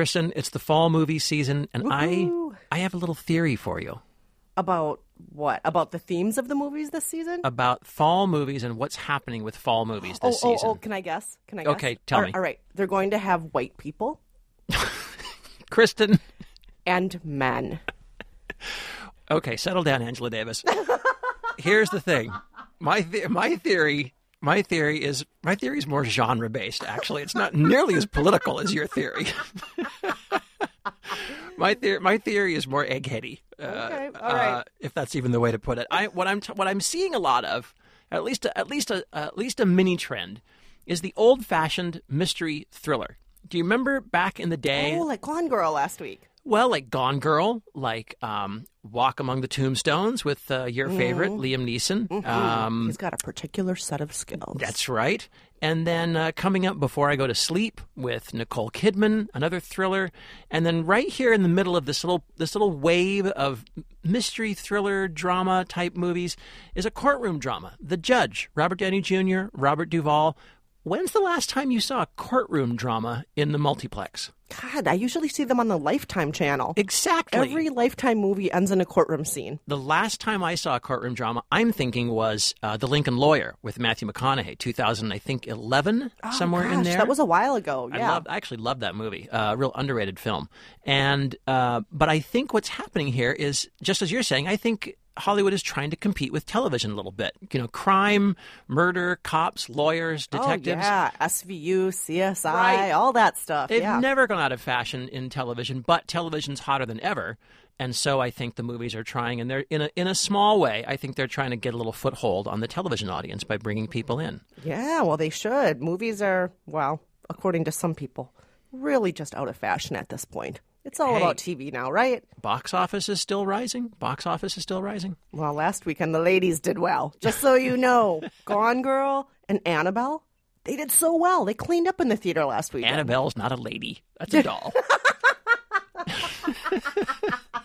Kristen, it's the fall movie season, and Woohoo. I I have a little theory for you About what? About the themes of the movies this season? about fall movies and what's happening with fall movies oh, this oh, oh, oh season. oh, can I guess? Can I guess? Okay, tell All- me. All right. They're going to have white people Kristen, and men. okay, settle down, Angela Davis. Here's the thing, my the- my theory. My theory is my theory is more genre based. Actually, it's not nearly as political as your theory. my theory, my theory is more eggheady. Uh, Okay, all uh, if that's even the way to put it. I what I'm t- what I'm seeing a lot of, at least a, at least a at least a mini trend, is the old fashioned mystery thriller. Do you remember back in the day? Oh, like Gone Girl last week. Well, like Gone Girl, like um, Walk Among the Tombstones with uh, your favorite Liam Neeson. Um, He's got a particular set of skills. that's right. And then uh, coming up before I go to sleep with Nicole Kidman, another thriller. And then right here in the middle of this little this little wave of mystery thriller drama type movies is a courtroom drama. The Judge, Robert Downey Jr., Robert Duvall. When's the last time you saw a courtroom drama in the multiplex? God, I usually see them on the Lifetime channel. Exactly. Every Lifetime movie ends in a courtroom scene. The last time I saw a courtroom drama, I'm thinking was uh, The Lincoln Lawyer with Matthew McConaughey, 2000, I think 11, somewhere in Oh, Gosh, there. That was a while ago. I Yeah. loved, I actually love that movie. Uh, a real underrated film. And uh, but I think what's happening here is just as you're saying. I think Hollywood is trying to compete with television a little bit. You know, crime, murder, cops, lawyers, oh, detectives. Oh, yeah. SVU, CSI, Right. all that stuff. They've yeah. never gone out of fashion in television, but television's hotter than ever. And so I think the movies are trying, and they're in a in a small way. I think they're trying to get a little foothold on the television audience by bringing people in. yeah, well, they should. Movies are, well, according to some people, really just out of fashion at this point. It's all Hey. about TV now, right? Box office is still rising. Box office is still rising. Well, last weekend the ladies did well. Just so you know, Gone Girl and Annabelle, they did so well. They cleaned up in the theater last week. Annabelle's not a lady. That's a doll.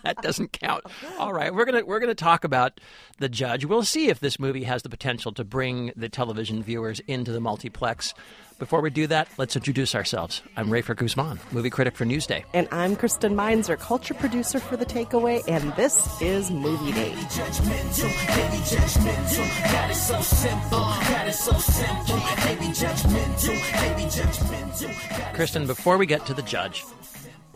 that doesn't count. Oh, All right, we're gonna we're gonna talk about the judge. We'll see if this movie has the potential to bring the television viewers into the multiplex. Before we do that, let's introduce ourselves. I'm Rafer Guzman, movie critic for Newsday. And I'm Kristen Meinzer, culture producer for The Takeaway, and this is Movie Date. judgmental, baby judgmental. God is so simple, God is so simple. Baby judgmental, baby judgmental. Kristen, before we get to the judge,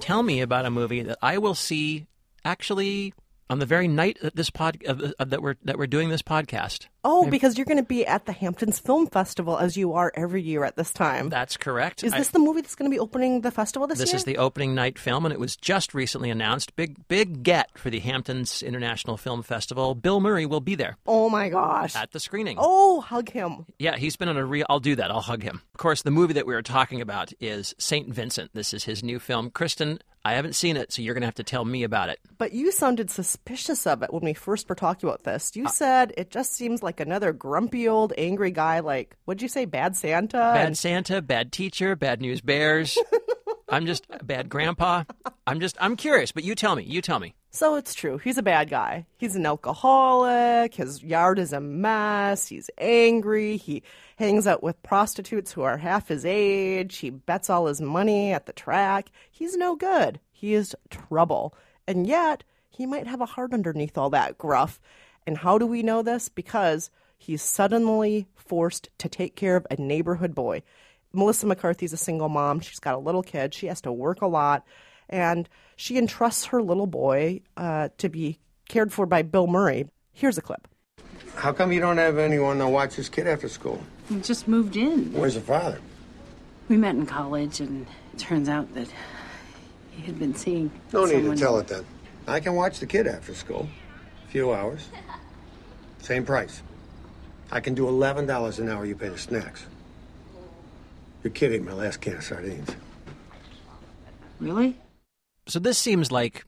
tell me about a movie that I will see actually on the very night that this pod of, that we're that we're doing this podcast. Oh, because you're going to be at the Hamptons Film Festival as you are every year at this time. That's correct. Is I- this the movie that's going to be opening the festival this, This year? This is the opening night film, and it was just recently announced. Big, big get for the Hamptons International Film Festival. Bill Murray will be there Oh my gosh. at the screening. Oh, hug him. Yeah, he's been on a real. I'll do that. I'll hug him. Of course, the movie that we were talking about is Saint Vincent. This is his new film. Kristen, I haven't seen it, so you're going to have to tell me about it. But you sounded suspicious of it when we first were talking about this. You uh, said it just seems like another grumpy old angry guy like, what'd you say, Bad Santa? Bad And- Santa, bad teacher, bad news bears. I'm just a bad grandpa. I'm just. I'm curious, but you tell me. You tell me. So it's true. He's a bad guy. He's an alcoholic. His yard is a mess. He's angry. He hangs out with prostitutes who are half his age. He bets all his money at the track. He's no good. He is trouble. And yet, he might have a heart underneath all that gruff. And how do we know this? Because he's suddenly forced to take care of a neighborhood boy. Melissa McCarthy's a single mom. She's got a little kid. She has to work a lot. And she entrusts her little boy uh, to be cared for by Bill Murray. Here's a clip. How come you don't have anyone to watch this kid after school? We just moved in. Where's the father? We met in college, and it turns out that he had been seeing. No need to tell it then. I can watch the kid after school. A few hours. Same price. I can do $11 an hour, you pay the snacks. Your kid ate my last can of sardines. Really? So this seems like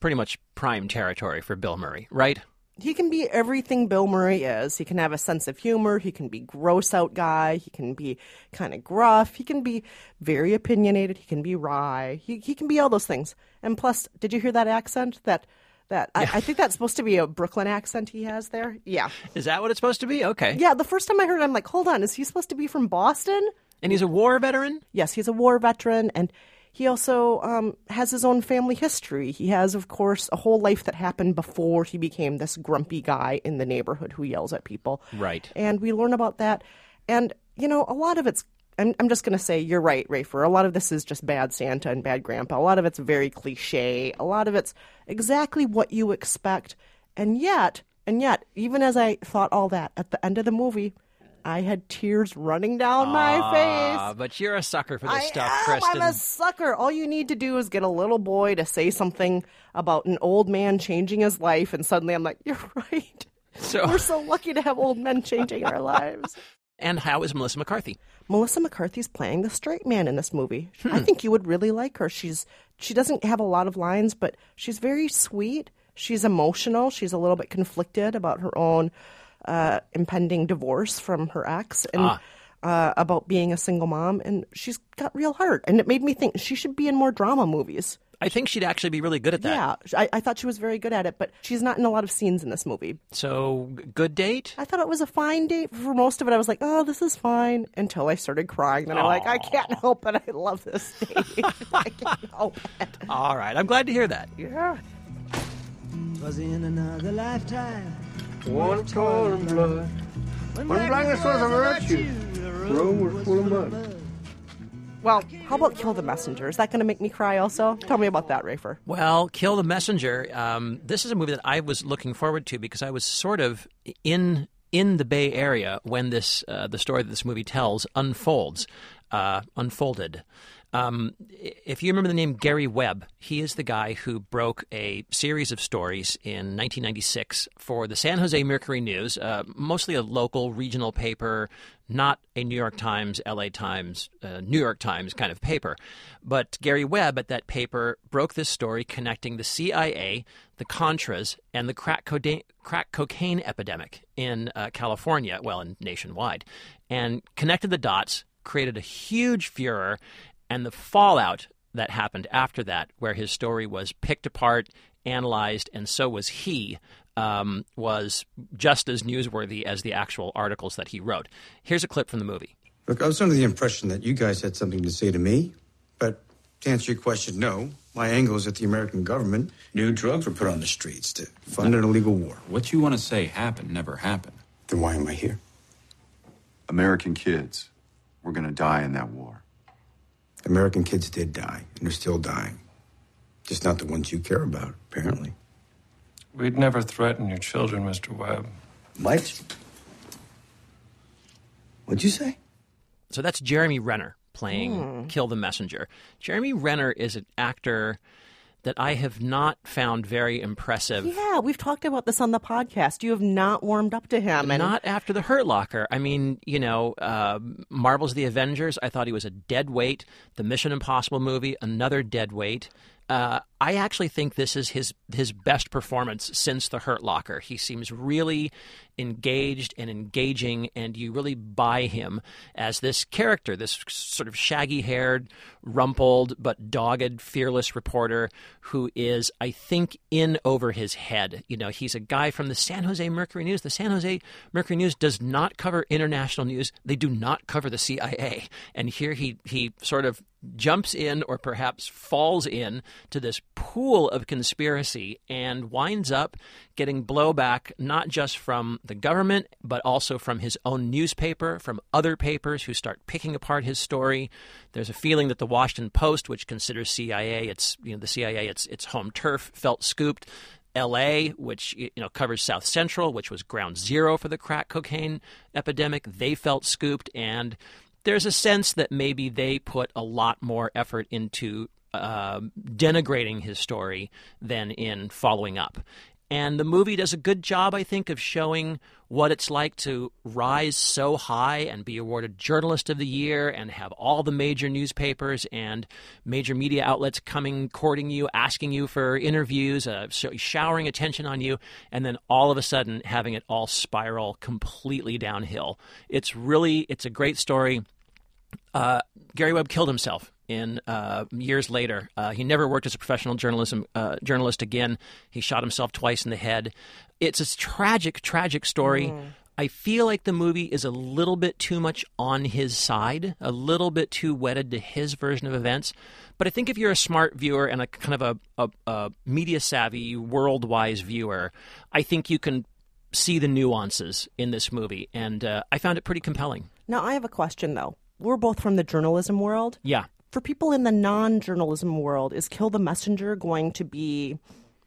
pretty much prime territory for Bill Murray, right? He can be everything Bill Murray is. He can have a sense of humor. He can be gross out guy. He can be kind of gruff. He can be very opinionated. He can be wry. He he can be all those things. And plus, did you hear that accent? That that I, I think that's supposed to be a Brooklyn accent he has there. Yeah, Is that what it's supposed to be? Okay. yeah. The first time I heard it, I'm like, hold on, is he supposed to be from Boston? And he's a war veteran? Yes, he's a war veteran, and he also um, has his own family history. He has, of course, a whole life that happened before he became this grumpy guy in the neighborhood who yells at people. Right. And we learn about that. And, you know, a lot of it's, I'm, I'm just going to say, you're right, Rafer. A lot of this is just bad Santa and bad grandpa. A lot of it's very cliche. A lot of it's exactly what you expect. And yet, and yet, even as I thought all that, at the end of the movie, I had tears running down my face. Ah, but you're a sucker for this I stuff, am. Kristen. I'm a sucker. All you need to do is get a little boy to say something about an old man changing his life, and suddenly I'm like, you're right. So- We're so lucky to have old men changing our lives. And how is Melissa McCarthy? Melissa McCarthy's playing the straight man in this movie. Hmm. I think you would really like her. She's she doesn't have a lot of lines, but she's very sweet. She's emotional. She's a little bit conflicted about her own uh, impending divorce from her ex and Ah. uh, about being a single mom. And she's got real heart. And it made me think she should be in more drama movies. I think she'd actually be really good at that. Yeah, I, I thought she was very good at it, but she's not in a lot of scenes in this movie. So, good date? I thought it was a fine date. For most of it, I was like, oh, this is fine, until I started crying. Then I'm like, I can't help it. I love this date. I can't help it. All right. I'm glad to hear that. Yeah. Was in another lifetime. One cold in blood. When blackness was a virtue, Rome was full of mud. Well, how about Kill the Messenger? Is that going to make me cry also? Tell me about that, Rafer. Well, Kill the Messenger. Um, this is a movie that I was looking forward to because I was sort of in in the Bay Area when this uh, the story that this movie tells unfolds, uh, unfolded. Um, if you remember the name Gary Webb, he is the guy who broke a series of stories in 1996 for the San Jose Mercury News, uh, mostly a local regional paper, not a New York Times, LA Times, uh, New York Times kind of paper. But Gary Webb at that paper broke this story connecting the CIA, the Contras, and the crack, coda- crack cocaine epidemic in uh, California, well, and nationwide, and connected the dots, created a huge furor, and the fallout that happened after that, where his story was picked apart, analyzed, and so was he, um, was just as newsworthy as the actual articles that he wrote. Here's a clip from the movie. Look, I was under the impression that you guys had something to say to me, but to answer your question, no. My angle is that the American government knew drugs were put on the streets to fund an illegal war. What you want to say happened never happened. Then why am I here? American kids were going to die in that war. American kids did die, and they're still dying. Just not the ones you care about, apparently. We'd never threaten your children, Mr. Webb. What? What'd you say? So that's Jeremy Renner playing hmm. Kill the Messenger. Jeremy Renner is an actor that I have not found very impressive. Yeah, we've talked about this on the podcast. You have not warmed up to him. And Not after the Hurt Locker. I mean, you know, uh, Marvel's The Avengers. I thought he was a dead weight. The Mission Impossible movie, another dead weight. Uh, I actually think this is his his best performance since The Hurt Locker. He seems really engaged and engaging, and you really buy him as this character, this sort of shaggy haired, rumpled but dogged, fearless reporter who is, I think, in over his head. You know, he's a guy from the San Jose Mercury News. The San Jose Mercury News does not cover international news. They do not cover the CIA. And here he he sort of jumps in or perhaps falls in to this pool of conspiracy and winds up getting blowback not just from the government but also from his own newspaper from other papers who start picking apart his story. There's a feeling that the Washington Post which considers CIA its you know the CIA its its home turf felt scooped. LA, which you know covers South Central, which was ground zero for the crack cocaine epidemic, they felt scooped, and there's a sense that maybe they put a lot more effort into uh, denigrating his story than in following up. And the movie does a good job, I think, of showing what it's like to rise so high and be awarded Journalist of the Year and have all the major newspapers and major media outlets coming, courting you, asking you for interviews, uh, sh- showering attention on you, and then all of a sudden having it all spiral completely downhill. It's really, it's a great story. Uh, Gary Webb killed himself in uh, years later. Uh, he never worked as a professional journalism uh, journalist again. He shot himself twice in the head. It's a tragic, tragic story. I feel like the movie is a little bit too much on his side, a little bit too wedded to his version of events. But I think if you're a smart viewer and a kind of a, a, a media savvy, world wise viewer, I think you can see the nuances in this movie, and uh, I found it pretty compelling. Now, I have a question, though. We're both from the journalism world. Yeah. For people in the non journalism world, is Kill the Messenger going to be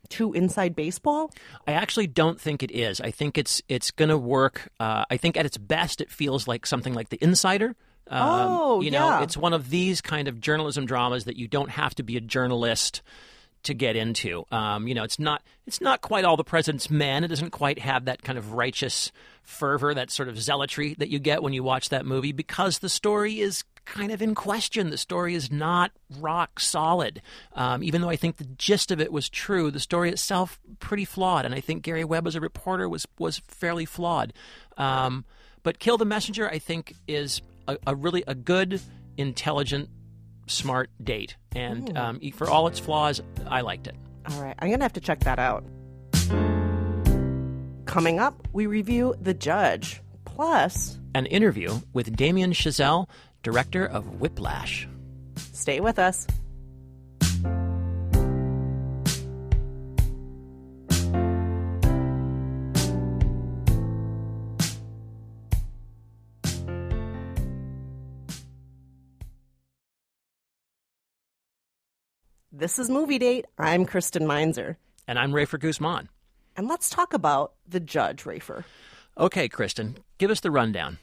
too inside baseball? I actually don't think it is. I think it's it's going to work. Uh, I think at its best, it feels like something like The Insider. Um, Oh, you know, yeah. it's one of these kind of journalism dramas that you don't have to be a journalist to get into. Um, you know, it's not it's not quite all the president's men. It doesn't quite have that kind of righteous fervor, that sort of zealotry that you get when you watch that movie because the story is kind of in question. The story is not rock solid. Um, even though I think the gist of it was true, the story itself pretty flawed, and I think Gary Webb as a reporter was was fairly flawed. Um, but Kill the Messenger, I think, is a, a really a good, intelligent, smart date, and um, for all its flaws, I liked it. All right, I'm going to have to check that out. Coming up, we review The Judge. Plus, An interview with Damien Chazelle, director of Whiplash. stay with us. This is Movie Date. I'm Kristen Meinzer. And I'm Rafer Guzman. And let's talk about The Judge, Rafer. Okay, Kristen, give us the rundown.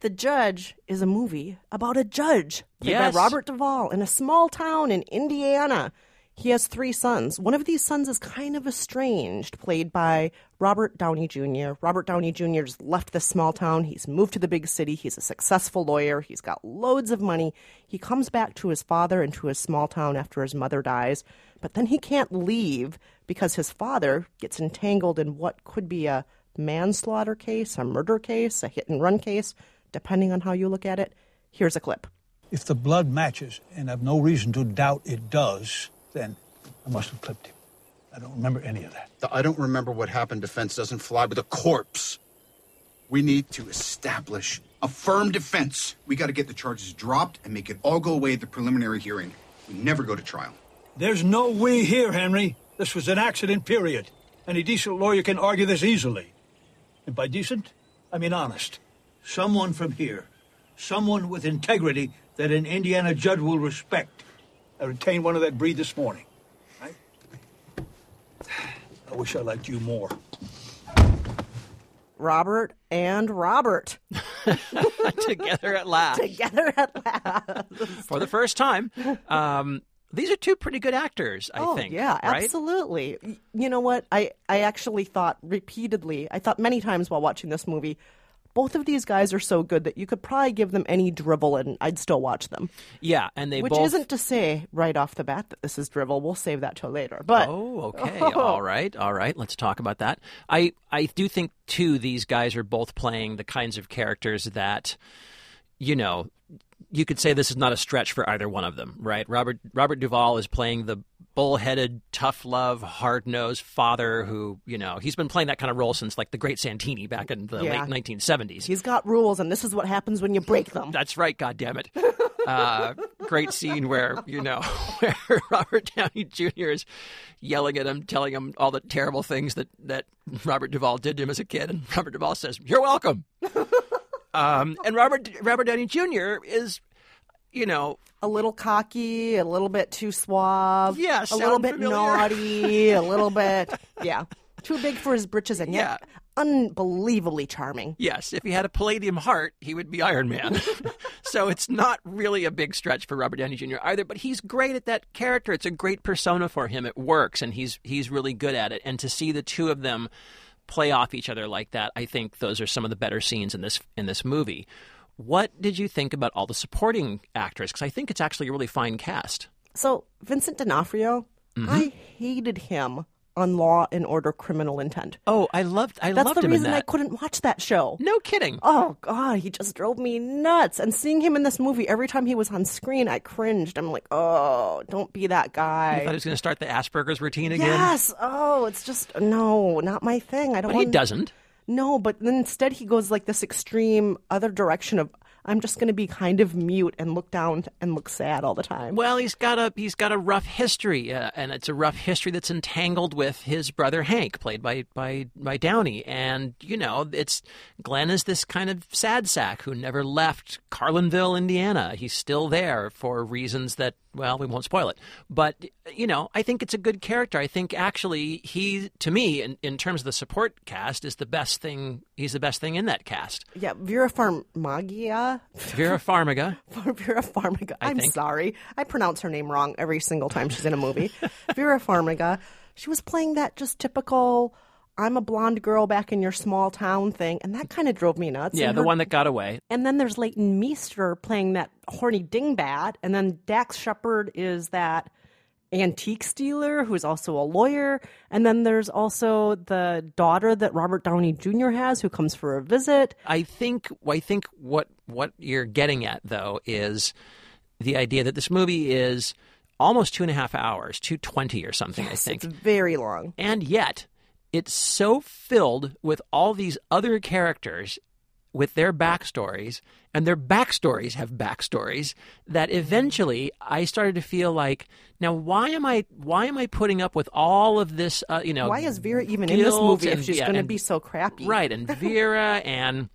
The Judge is a movie about a judge played Yes. by Robert Duvall in a small town in Indiana. He has three sons. One of these sons is kind of estranged, played by Robert Downey Jr. Robert Downey Jr. has left this small town. He's moved to the big city. He's a successful lawyer. He's got loads of money. He comes back to his father and to his small town after his mother dies, but then he can't leave because his father gets entangled in what could be a manslaughter case, a murder case, a hit and run case, depending on how you look at it. Here's a clip. If the blood matches, and I've no reason to doubt it does, then I must have clipped him. I don't remember any of that. The I don't remember what happened defense doesn't fly with a corpse. We need to establish a firm defense. We got to get the charges dropped and make it all go away at the preliminary hearing. We never go to trial. There's no we here, Henry. This was an accident, period. Any decent lawyer can argue this easily. And by decent, I mean honest. Someone from here, someone with integrity that an Indiana judge will respect. I retained one of that breed this morning. Right? I wish I liked you more. Robert and Robert Together at last. together at last. For the first time. Um, these are two pretty good actors, I oh, think. yeah, right? absolutely. You know what? I, I actually thought repeatedly, I thought many times while watching this movie, both of these guys are so good that you could probably give them any drivel and I'd still watch them. Yeah, and they Which both. isn't to say right off the bat that this is drivel. We'll save that till later. But Oh, okay. all right. All right. Let's talk about that. I I do think too these guys are both playing the kinds of characters that you know, you could say this is not a stretch for either one of them, right? Robert Robert Duvall is playing the bullheaded, tough love, hard nosed father who, you know, he's been playing that kind of role since like the great Santini back in the Yeah. late nineteen seventies. he's got rules, and this is what happens when you break them. That's right, God damn it. Uh, great scene where, you know, where Robert Downey Jr. is yelling at him, telling him all the terrible things that, that Robert Duvall did to him as a kid. And Robert Duvall says, You're welcome. um, and Robert, Robert Downey Jr. is, you know, a little cocky, a little bit too suave. Yeah, a little bit familiar? naughty, a little bit, yeah, too big for his britches, and yet Yeah. unbelievably charming. yes, if he had a palladium heart, he would be Iron Man. so it's not really a big stretch for Robert Downey Jr. either, but he's great at that character. It's a great persona for him. It works, and he's he's really good at it. And to see the two of them play off each other like that, I think those are some of the better scenes in this in this movie. What did you think about all the supporting actors? Because I think it's actually a really fine cast. So Vincent D'Onofrio, Mm-hmm. I hated him on Law and Order: Criminal Intent. Oh, I loved I That's loved the him reason I couldn't watch that show. No kidding. Oh God, he just drove me nuts. And seeing him in this movie, every time he was on screen, I cringed. I'm like, oh, don't be that guy. I thought he was going to start the Asperger's routine again. Yes. Oh, it's just no, not my thing. I don't. But he doesn't. No, but then instead he goes like this extreme other direction of I'm just going to be kind of mute and look down and look sad all the time. Well, he's got a he's got a rough history, uh, and it's a rough history that's entangled with his brother Hank, played by by by Downey. And you know, it's Glenn is this kind of sad sack who never left Carlinville, Indiana. He's still there for reasons that well, we won't spoil it. But you know, I think it's a good character. I think actually he, to me, in, in terms of the support cast, is the best thing. He's the best thing in that cast. Yeah, Vera Farmiga. Vera Farmiga. Vera Farmiga. I'm sorry. I pronounce her name wrong every single time she's in a movie. Vera Farmiga. She was playing that just typical I'm a blonde girl back in your small town thing, and that kind of drove me nuts. Yeah, And the her- one that got away. And then there's Leighton Meester playing that horny dingbat, and then Dax Shepard is that antique stealer who's also a lawyer, and then there's also the daughter that Robert Downey Jr. has who comes for a visit. I think I think what what you're getting at though is the idea that this movie is almost two and a half hours, two twenty or something. I think It's very long. and yet it's so filled with all these other characters with their backstories, and their backstories have backstories that eventually I started to feel like, now why am I why am I putting up with all of this? Uh, you know, Why is Vera even in this movie and- if she's yeah, going to be so crappy? Right, and Vera and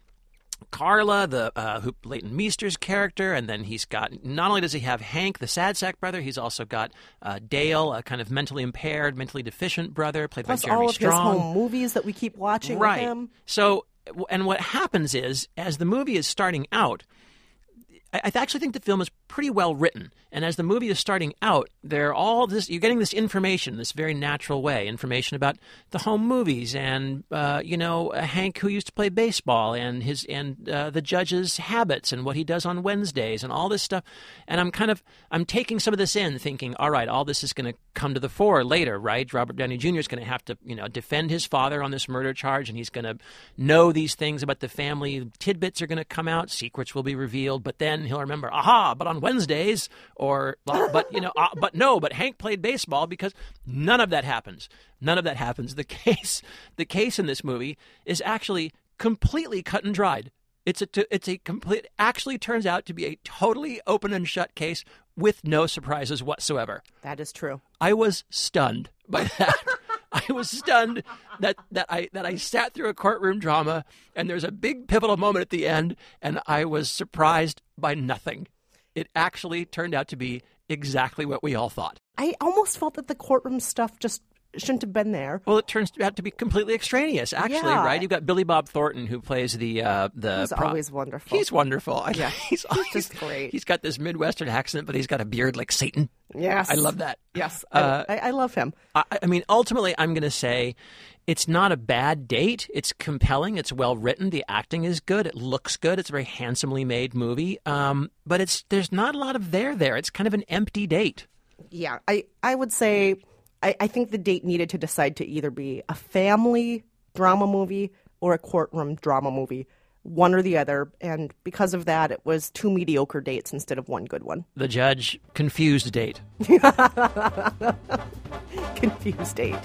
Carla, the uh, who Leighton Meester's character, and then he's got not only does he have Hank, the sad sack brother, he's also got uh, Dale, a kind of mentally impaired, mentally deficient brother, played Plus by Jeremy all of Strong. his home movies that we keep watching right. So, and what happens is, as the movie is starting out, I, actually think the film is pretty well written. And as the movie is starting out, they're all this. You're getting this information, this very natural way, information about the home movies, and uh, you know Hank who used to play baseball, and his and uh, the judge's habits, and what he does on Wednesdays, and all this stuff. And I'm kind of I'm taking some of this in, thinking, all right, all this is going to come to the fore later, right? Robert Downey Jr. is going to have to you know defend his father on this murder charge, and he's going to know these things about the family. Tidbits are going to come out, secrets will be revealed, but then he'll remember, aha! But on Wednesdays, or but you know, uh, but no, but Hank played baseball because none of that happens. None of that happens. The case, the case in this movie is actually completely cut and dried. It's a, it's a complete. Actually, turns out to be a totally open and shut case with no surprises whatsoever. That is true. I was stunned by that. I was stunned that, that I that I sat through a courtroom drama and there's a big pivotal moment at the end and I was surprised by nothing. It actually turned out to be exactly what we all thought. I almost felt that the courtroom stuff just shouldn't have been there. Well, it turns out to be completely extraneous, actually, Yeah. right? You've got Billy Bob Thornton who plays the uh, the. He's always wonderful. He's wonderful. Yeah, he's, he's just great. He's got this Midwestern accent, but he's got a beard like Satan. Yes. I love that. Yes, Uh, I, I love him. I, I mean, ultimately, I'm going to say it's not a bad date. It's compelling. It's well written. The acting is good. It looks good. It's a very handsomely made movie. Um, but it's there's not a lot of there there. It's kind of an empty date. Yeah, I, I would say I, I think the date needed to decide to either be a family drama movie or a courtroom drama movie, one or the other. And because of that, it was two mediocre dates instead of one good one. The judge confused date. Confused date.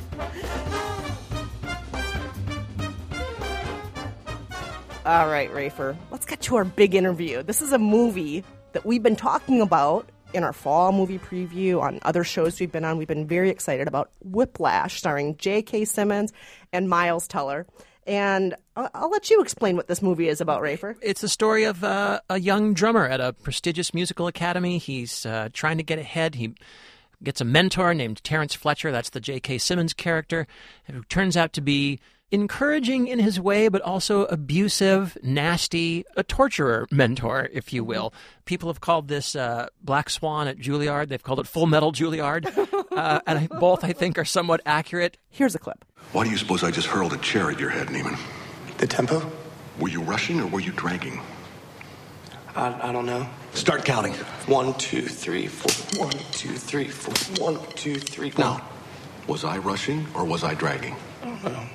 All right, Rafer, let's get to our big interview. This is a movie that we've been talking about in our fall movie preview on other shows we've been on. We've been very excited about Whiplash, starring J.K. Simmons and Miles Teller. And I'll, let you explain what this movie is about, Rafer. It's the story of uh, a young drummer at a prestigious musical academy. He's uh, trying to get ahead. He gets a mentor named Terrence Fletcher. That's the J.K. Simmons character, who turns out to be encouraging in his way, but also abusive, nasty, a torturer mentor, if you will. People have called this uh, Black Swan at Juilliard. They've called it Full Metal Juilliard, uh, and I, both I think are somewhat accurate. Here's a clip. Why do you suppose I just hurled a chair at your head, Neiman? The tempo? Were you rushing or were you dragging? I, I don't know. Start counting. One, two, three, four. One, two, three, four. One, two, three. four. Now, was I rushing or was I dragging? I don't know.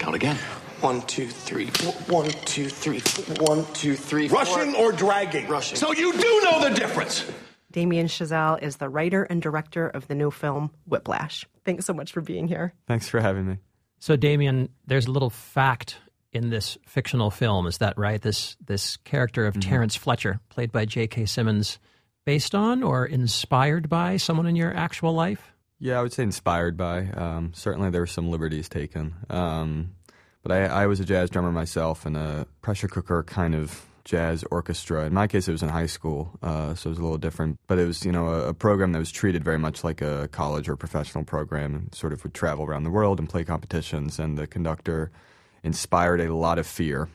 Count again. One, two, three. four. One, two, three. four. One, two, three. four. Rushing or dragging? Rushing. So you do know the difference. Damien Chazelle is the writer and director of the new film Whiplash. Thanks so much for being here. Thanks for having me. So, Damien, there's a little fact in this fictional film. Is that right? This this character of mm-hmm. Terrence Fletcher, played by J.K. Simmons, based on or inspired by someone in your actual life? Yeah, I would say inspired by. Um, certainly, there were some liberties taken. Um, but I, I was a jazz drummer myself in a pressure cooker kind of jazz orchestra. In my case, it was in high school, uh, so it was a little different. But it was, you know, a, a program that was treated very much like a college or professional program, and sort of would travel around the world and play competitions. And the conductor inspired a lot of fear.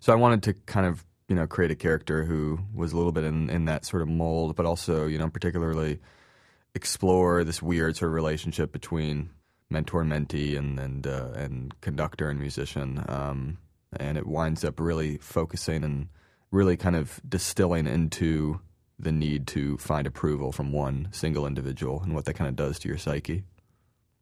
So I wanted to kind of, you know, create a character who was a little bit in, in that sort of mold, but also, you know, particularly explore this weird sort of relationship between mentor and mentee and and uh, and conductor and musician. Um, and it winds up really focusing and really kind of distilling into the need to find approval from one single individual and what that kind of does to your psyche.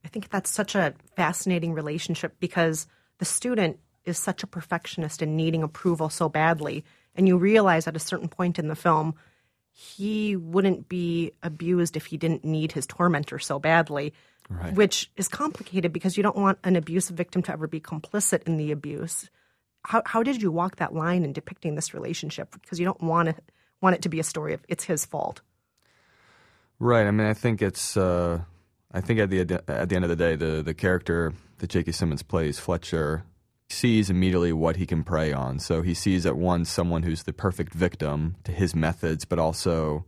I think that's such a fascinating relationship because the student is such a perfectionist and needing approval so badly. And you realize at a certain point in the film, he wouldn't be abused if he didn't need his tormentor so badly, Right. which is complicated because you don't want an abuse victim to ever be complicit in the abuse. How, how did you walk that line in depicting this relationship? Because you don't want it, want it to be a story of it's his fault. Right. I mean, I think it's. Uh, I think at the at the end of the day, the the character that J.K. Simmons plays, Fletcher, sees immediately what he can prey on. So he sees at once someone who's the perfect victim to his methods, but also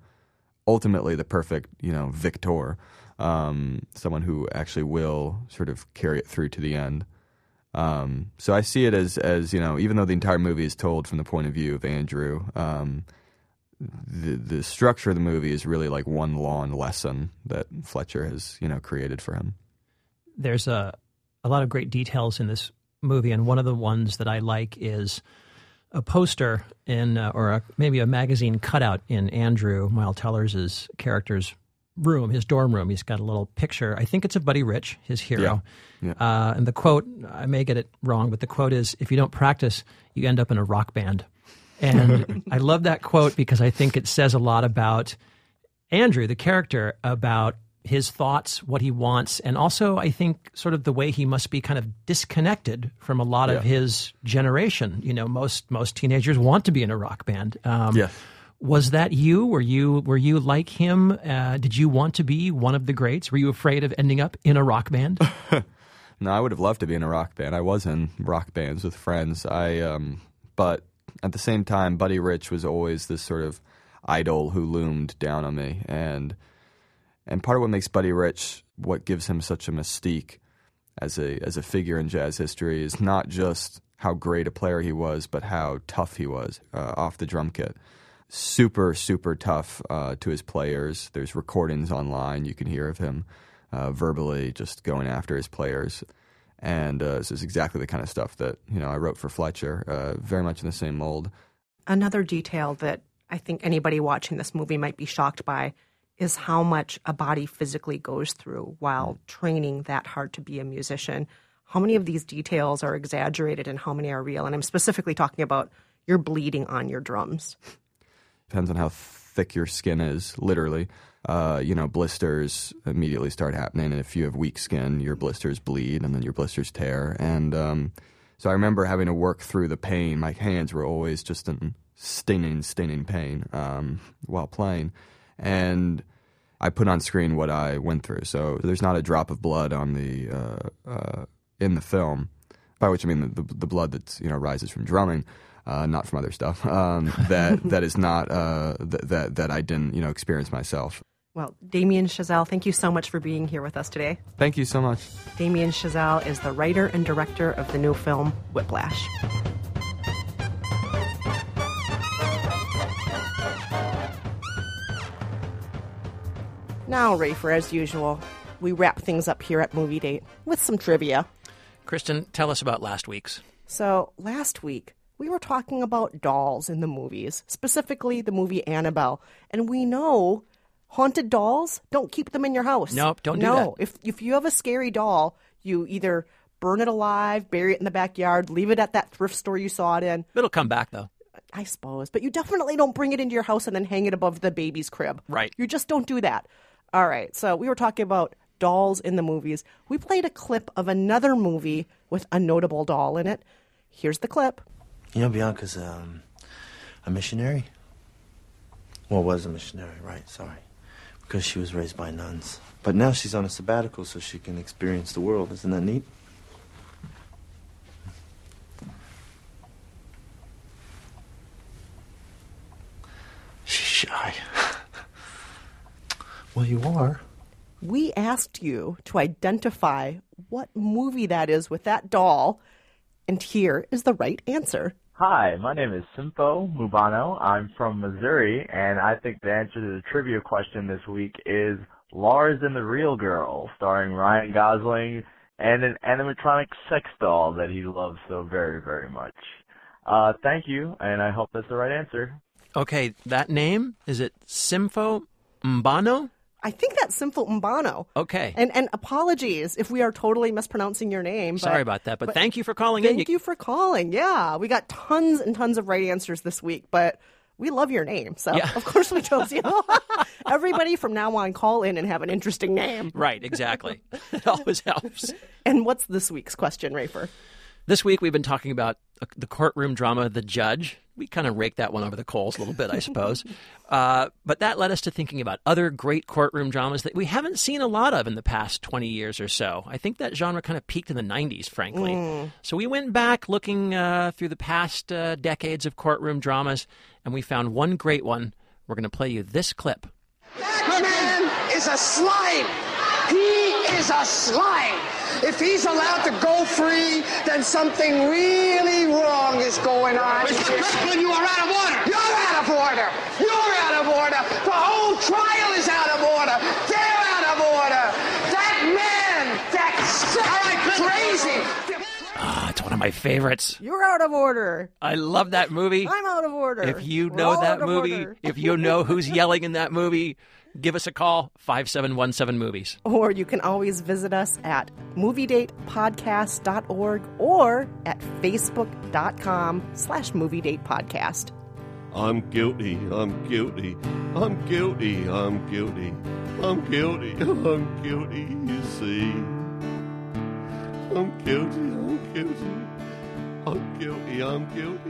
ultimately the perfect, you know, victor. Um, someone who actually will sort of carry it through to the end. Um, so I see it as as you know, even though the entire movie is told from the point of view of Andrew, um, the the structure of the movie is really like one long lesson that Fletcher has you know created for him. There's a a lot of great details in this movie, and one of the ones that I like is a poster in uh, or a, maybe a magazine cutout in Andrew Miles Teller's character's room, his dorm room. He's got a little picture. I think it's of Buddy Rich, his hero. Yeah. Uh, and the quote, I may get it wrong, but the quote is, "If you don't practice, you end up in a rock band." And I love that quote because I think it says a lot about Andrew, the character, about his thoughts, what he wants, and also I think sort of the way he must be kind of disconnected from a lot of his generation. You know, most most teenagers want to be in a rock band. Um, Yes. Was that you? Were you were you like him? Uh, did you want to be one of the greats? Were you afraid of ending up in a rock band? No, I would have loved to be in a rock band. I was in rock bands with friends. I, um, but at the same time, Buddy Rich was always this sort of idol who loomed down on me, and and part of what makes Buddy Rich, what gives him such a mystique as a as a figure in jazz history, is not just how great a player he was, but how tough he was uh, off the drum kit. Super, super tough uh, to his players. There's recordings online you can hear of him uh, verbally just going after his players. And uh, this is exactly the kind of stuff that you know I wrote for Fletcher, uh, very much in the same mold. Another detail that I think anybody watching this movie might be shocked by is how much a body physically goes through while training that hard to be a musician. How many of these details are exaggerated and how many are real? And I'm specifically talking about you're bleeding on your drums. Depends on how thick your skin is, literally. Uh, you know, blisters immediately start happening, and if you have weak skin, your blisters bleed, and then your blisters tear. And um, so I remember having to work through the pain. My hands were always just in stinging, stinging pain um, while playing, and I put on screen what I went through. So there's not a drop of blood on the uh, uh, in the film, by which I mean the, the, the blood that's you know rises from drumming uh, not from other stuff. Um, that that is not uh, th- that that I didn't you know experience myself. Well, Damien Chazelle, thank you so much for being here with us today. Thank you so much. Damien Chazelle is the writer and director of the new film Whiplash. Now, Rafer, as usual, we wrap things up here at Movie Date with some trivia. Kristen, tell us about last week's. So, last week, we were talking about dolls in the movies, specifically the movie Annabelle. And we know haunted dolls, don't keep them in your house. Nope, don't do no. If, if you have a scary doll, you either burn it alive, bury it in the backyard, leave it at that thrift store you saw it in. It'll come back though. I suppose. But you definitely don't bring it into your house and then hang it above the baby's crib. Right. You just don't do that. All right. So we were talking about dolls in the movies. We played a clip of another movie with a notable doll in it. Here's the clip. You know, Bianca's um, a missionary. Well, was a missionary, right? Sorry. Because she was raised by nuns. But now she's on a sabbatical so she can experience the world. Isn't that neat? She's shy. Well, you are. We asked you to identify what movie that is with that doll, and here is the right answer. Hi, my name is Simpo Mubano. I'm from Missouri, and I think the answer to the trivia question this week is Lars and the Real Girl, starring Ryan Gosling and an animatronic sex doll that he loves so very, very much. Uh, thank you, and I hope that's the right answer. Okay, that name is it Simfo Mbano? I think that's Simple Mbano. Okay. And and apologies if we are totally mispronouncing your name. but- Sorry about that, but thank you for calling in. Thank you for calling. Yeah, we got tons and tons of right answers this week, but we love your name, so Yeah. of course we chose you. Everybody from now on call in and have an interesting name. Right, exactly. it always helps. And what's this week's question, Rafer? This week we've been talking about the courtroom drama, The Judge. We kind of raked that one over the coals a little bit, I suppose. uh, but that led us to thinking about other great courtroom dramas that we haven't seen a lot of in the past 20 years or so. I think that genre kind of peaked in the 90s, frankly. Mm. So we went back looking uh, through the past uh, decades of courtroom dramas, and we found one great one. We're going to play you this clip. That man is a slime. He is a slime. If he's allowed to go free, then something really wrong is going on. Mr. Kirkland, you are out of order. You're out of order. You're out of order. The whole trial is out of order. They're out of order. That man, that crazy. Ah, it's one of my favorites. You're out of order. I love that movie. I'm out of order. If you We're know that movie, if you know who's yelling in that movie, give us a call 5717 movies. Or you can always visit us at moviedatepodcast.org or at facebook.com slash moviedatepodcast. I'm guilty. I'm guilty. I'm guilty. I'm guilty. I'm guilty. I'm guilty. You see. I'm guilty. I'm guilty. I'm guilty. I'm guilty.